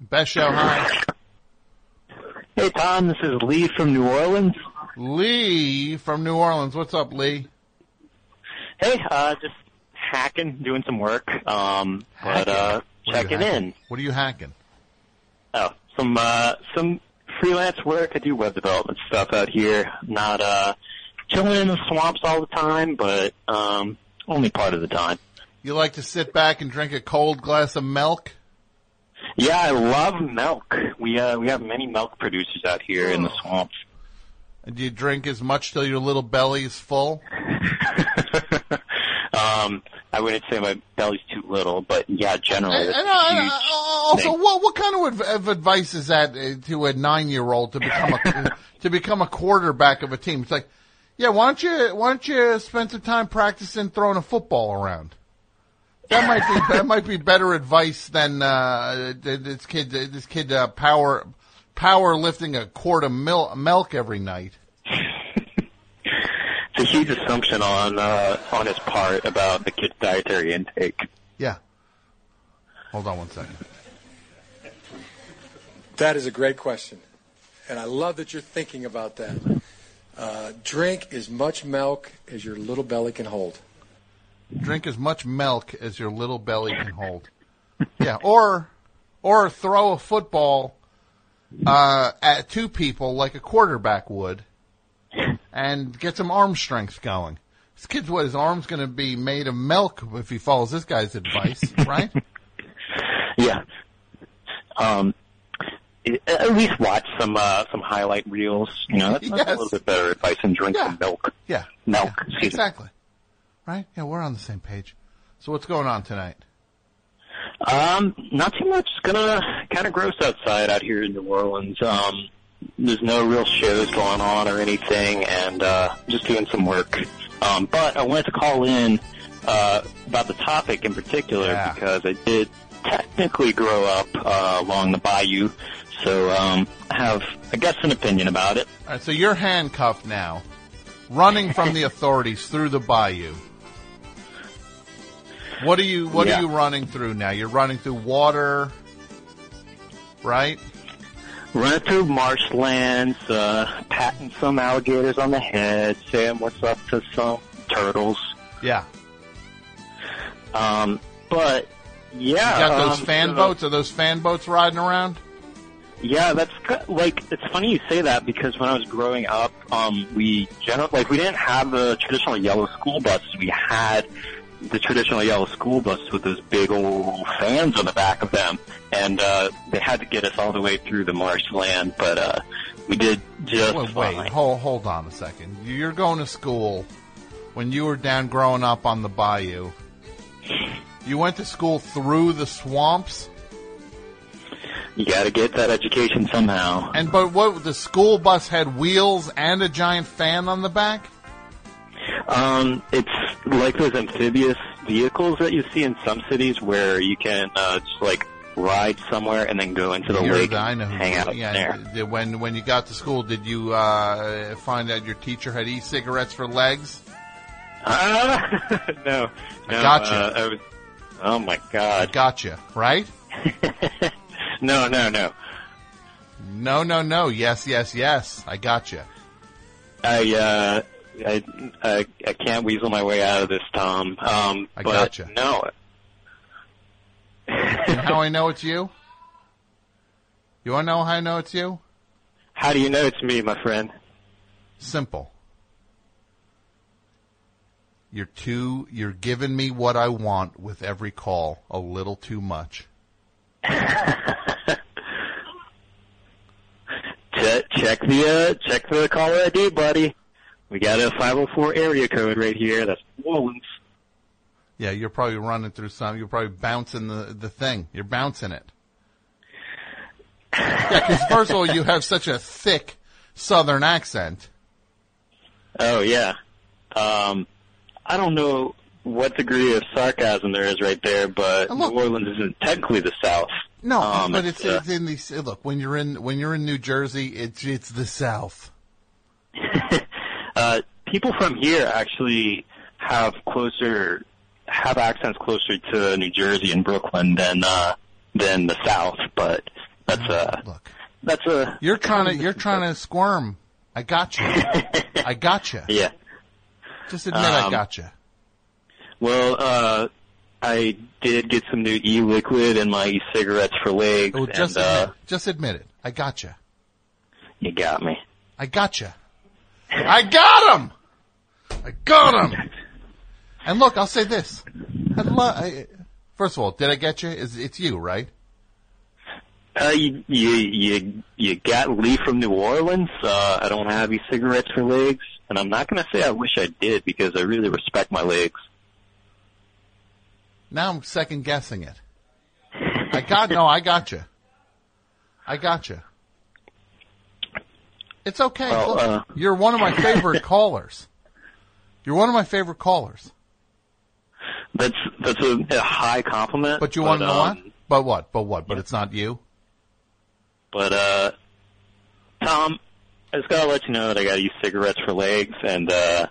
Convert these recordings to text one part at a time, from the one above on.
Best show, hi. Hey Tom, this is Lee from New Orleans. Lee from New Orleans. What's up, Lee? Hey, uh, just hacking, doing some work, um, but uh, What checking in. What are you hacking? Oh, some uh, some freelance work. I do web development stuff out here. Not uh, chilling in the swamps all the time, but um, only part of the time. You like to sit back and drink a cold glass of milk? Yeah, I love milk. We uh, we have many milk producers out here in the swamps. And do you drink as much till your little belly is full? Um, I wouldn't say my belly's too little, but yeah, generally And, that's and, a huge uh, also, thing. what what kind of, adv- of advice is that uh, to a nine year old to become a to become a quarterback of a team? It's like, yeah, why don't you why don't you spend some time practicing throwing a football around? That might be that might be better advice than uh, this kid this kid uh, power power lifting a quart of mil- milk every night. It's a huge assumption on uh, on his part about the kid's dietary intake. Yeah. Hold on one second. That is a great question. And I love that you're thinking about that. Uh, drink as much milk as your little belly can hold. Drink as much milk as your little belly can hold. Yeah, or or throw a football uh, at two people like a quarterback would, and get some arm strength going. This kid's what his arm's going to be made of milk if he follows this guy's advice, right? Yeah. Um, at least watch some uh, some highlight reels. You know, that's, Yes. a little bit better advice than drink Yeah. some milk. Yeah, Milk. yeah, exactly. Right? Yeah, we're on the same page. So what's going on tonight? Um, not too much. It's gonna kind of gross outside out here in New Orleans. Um, there's no real shows going on or anything, and uh, just doing some work. Um, but I wanted to call in uh, about the topic in particular Yeah. because I did technically grow up uh, along the bayou, so um, I have, I guess, an opinion about it. All right, so you're handcuffed now, running from the authorities through the bayou. What are you What Yeah. are you running through now? You're running through water, right? Running through marshlands, uh, patting some alligators on the head, saying what's up to some turtles. Yeah. Um, but You yeah, got those um, fan so- boats? Are those fan boats riding around? Yeah, that's like it's funny you say that because when I was growing up, um, we generally like we didn't have the traditional yellow school buses. We had the traditional yellow school bus with those big old fans on the back of them, and uh, they had to get us all the way through the marshland, but uh, we did just Wait, wait, fine. hold, hold on a second. You're going to school when you were down growing up on the bayou. You went to school through the swamps, You got to get that education somehow. and but what the school bus had wheels and a giant fan on the back. Um, it's like those amphibious vehicles that you see in some cities where you can uh, just like ride somewhere and then go into the You're lake the- I know. and hang out yeah, there. When when you got to school, did you uh, find out your teacher had e-cigarettes for legs? Ah, no, I gotcha. Uh, I was, oh my I god. gotcha. Right? no, no, no. No, no, no. Yes, yes, yes. I gotcha. I, uh, I, I, I can't weasel my way out of this, Tom. Um, I but gotcha. no. How I know it's you? You want to know how I know it's you? How do you know it's me, my friend? Simple. You're too. You're giving me what I want with every call. A little too much. Check, check the, uh, check the caller ID, buddy. We got a 504 area code right here. That's New Orleans. Yeah, you're probably running through some. You're probably bouncing the the thing. You're bouncing it. Yeah, because first of all, you have such a thick Southern accent. Oh yeah. Um, I don't know what degree of sarcasm there is right there, but look- New Orleans isn't technically the South. No, Um, but it's, uh, it's in the look when you're in when you're in New Jersey, it's it's the South. uh, people from here actually have closer have accents closer to New Jersey and Brooklyn than uh, than the South, but that's a Look, that's a you're trying to you're trying to squirm. I got you. I got you. yeah. Just admit I Um, got you. Well, uh, I did get some new e-liquid in my e-cigarettes for legs, Oh, just and uh, just admit it. I got you. you got me. I got you. I got him. I got him. And look, I'll say this. I lo- I, first of all, did I get you? Is it's you, right? Uh, you, you, you, you got Lee from New Orleans. Uh, I don't have any cigarettes for legs, and I'm not gonna say I wish I did because I really respect my legs. Now I'm second guessing it. I got no, I got you. I got you. It's okay. Well, Look, uh, you're one of my favorite callers. You're one of my favorite callers. That's that's a, a high compliment. But you want to know what? um, But what? But what? But it's not you. But uh, Tom, I just gotta let you know that I gotta use cigarettes for legs, and uh,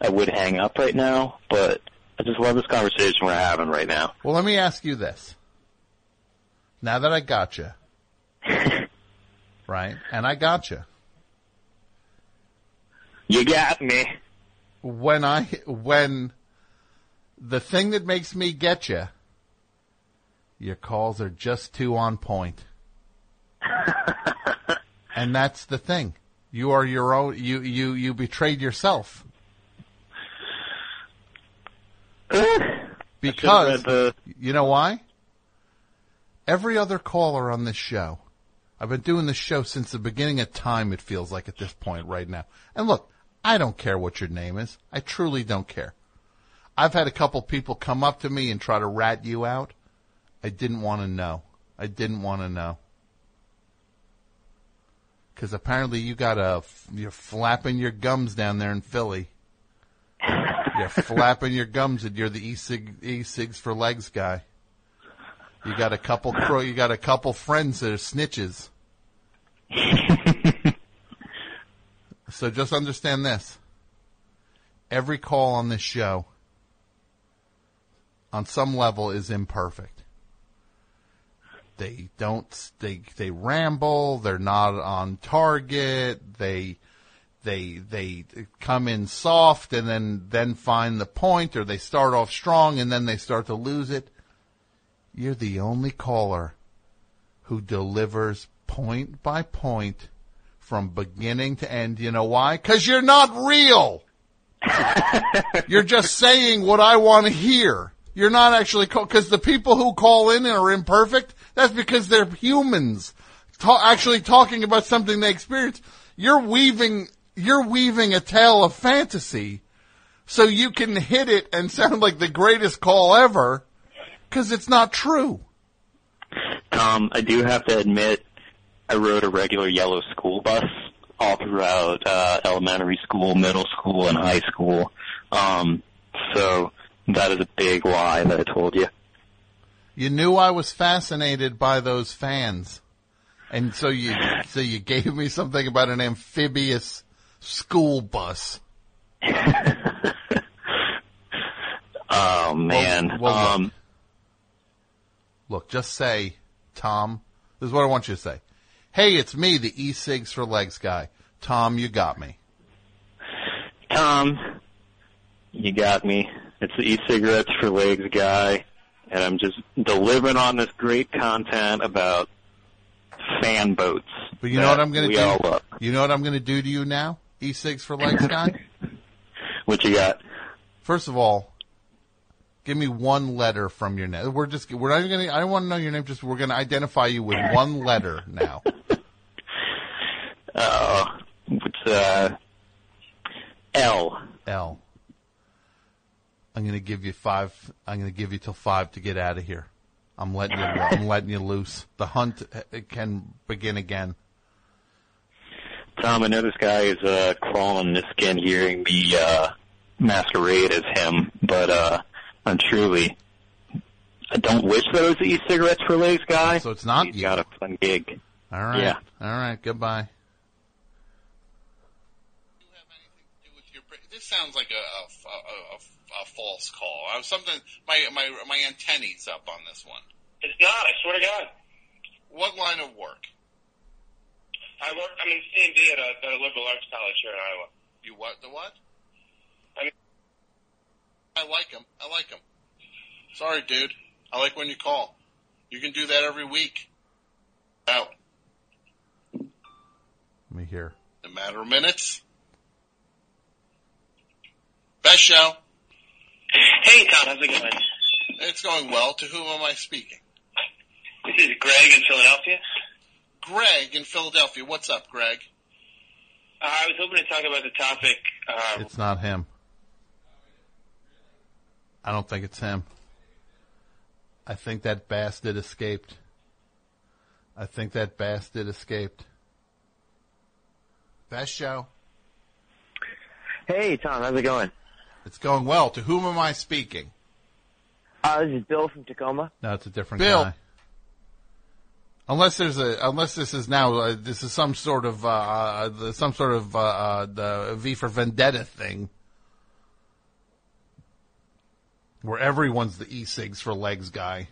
I would hang up right now, but I just love this conversation we're having right now. Well, let me ask you this. Now that I got you, right? And I got you. You got me. When I when the thing that makes me get you, your calls are just too on point. and that's the thing. You are your own. You you you betrayed yourself because read you know why. Every other caller on this show, I've been doing this show since the beginning of time. It feels like at this point right now. And look, I don't care what your name is. I truly don't care. I've had a couple people come up to me and try to rat you out. I didn't want to know. I didn't want to know. Because apparently you got a, you're flapping your gums down there in Philly. You're flapping your gums and you're the e-cig, e-cigs for legs guy. You got a couple you got a couple friends that are snitches. so just understand this. Every call on this show, on some level, is imperfect. They don't, they, they ramble, they're not on target, they, they, they come in soft and then, then find the point, or they start off strong and then they start to lose it. You're the only caller who delivers point by point from beginning to end. You know why? Cause you're not real. you're just saying what I want to hear. You're not actually call, cause the people who call in are imperfect. That's because they're humans ta- actually talking about something they experience. You're weaving, you're weaving a tale of fantasy so you can hit it and sound like the greatest call ever because it's not true. Tom, I do have to admit, I rode a regular yellow school bus all throughout uh, elementary school, middle school, and high school. Um, so that is a big lie that I told you. You knew I was fascinated by those fans. And so you, so you gave me something about an amphibious school bus. Oh man. well, look. um, Look, just say, Tom, this is what I want you to say. Hey, it's me, the e-cigs for legs guy. Tom, you got me. Tom, you got me. It's the e-cigarettes for legs guy, and I'm just delivering on this great content about fan boats. But you know what I'm going to do? all. You know what I'm going to do to you now? E-cigs for legs guy? What you got? First of all, give me one letter from your name. We're just we're not even gonna. I don't want to know your name. Just we're gonna identify you with one letter now. Uh, it's uh, L. L. I'm gonna give you five. I'm gonna give you till five to get out of here. I'm letting you. I'm letting you loose. The hunt uh, can begin again. Tom, I know this guy is uh, crawling the skin hearing me uh, masquerade as him, but uh, I'm truly. I don't wish that it was the e-cigarettes for legs guy. So it's not He's you. got a fun gig. All right. Yeah. All right. Goodbye. This sounds like a, a, a, a, a false call. I was something. My my my antennaes up on this one. It's not. I swear to God. What line of work? I work. I'm in C and D at a, at a liberal arts college here in Iowa. You what? The what? I mean- I like him. I like him. Sorry, dude. I like when you call. You can do that every week. Out. Let me hear. In a matter of minutes. Best show. Hey, Tom. How's it going? It's going well. To whom am I speaking? This is Greg in Philadelphia. Greg in Philadelphia. What's up, Greg? Uh, I was hoping to talk about the topic. Uh, It's not him. I don't think it's him. I think that bastard escaped. I think that bastard escaped. Best show. Hey, Tom, how's it going? It's going well. To whom am I speaking? Uh, this is Bill from Tacoma. No, it's a different Bill. guy. Unless there's a, unless this is now, uh, this is some sort of, uh, uh, the, some sort of, uh, uh, the V for Vendetta thing. Where everyone's the e-cigs for legs guy.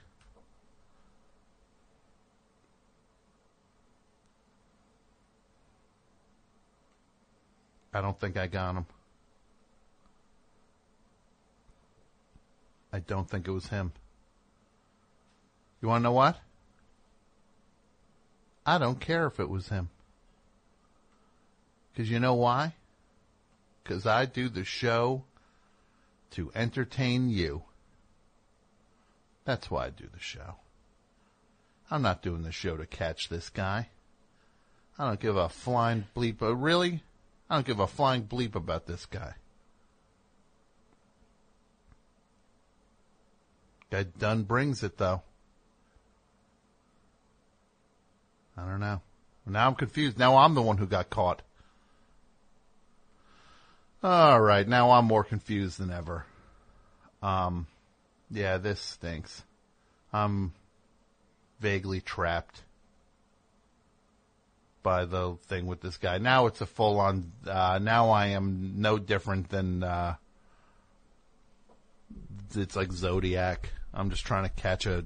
I don't think I got him. I don't think it was him. You want to know what? I don't care if it was him. Because you know why? Because I do the show to entertain you. That's why I do the show. I'm not doing the show to catch this guy. I don't give a flying bleep. Really? I don't give a flying bleep about this guy. Guy done brings it though. I don't know. Now I'm confused. Now I'm the one who got caught. All right, now I'm more confused than ever. Um, yeah, this stinks. I'm vaguely trapped by the thing with this guy. Now it's a full on, uh, now I am no different than, uh, it's like Zodiac. I'm just trying to catch a,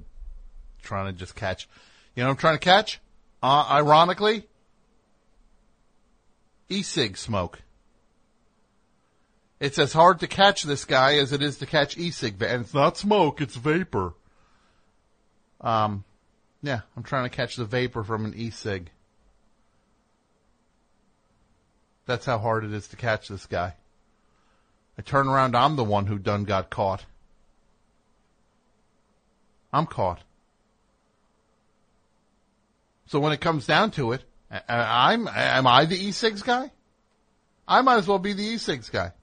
trying to just catch, you know I'm trying to catch? Uh, ironically, e-cig smoke. It's as hard to catch this guy as it is to catch e-cig, and it's not smoke, it's vapor. Um, yeah, I'm trying to catch the vapor from an e-cig. That's how hard it is to catch this guy. I turn around, I'm the one who done got caught. I'm caught. So when it comes down to it, I'm, am I the e-cigs guy? I might as well be the e-cigs guy.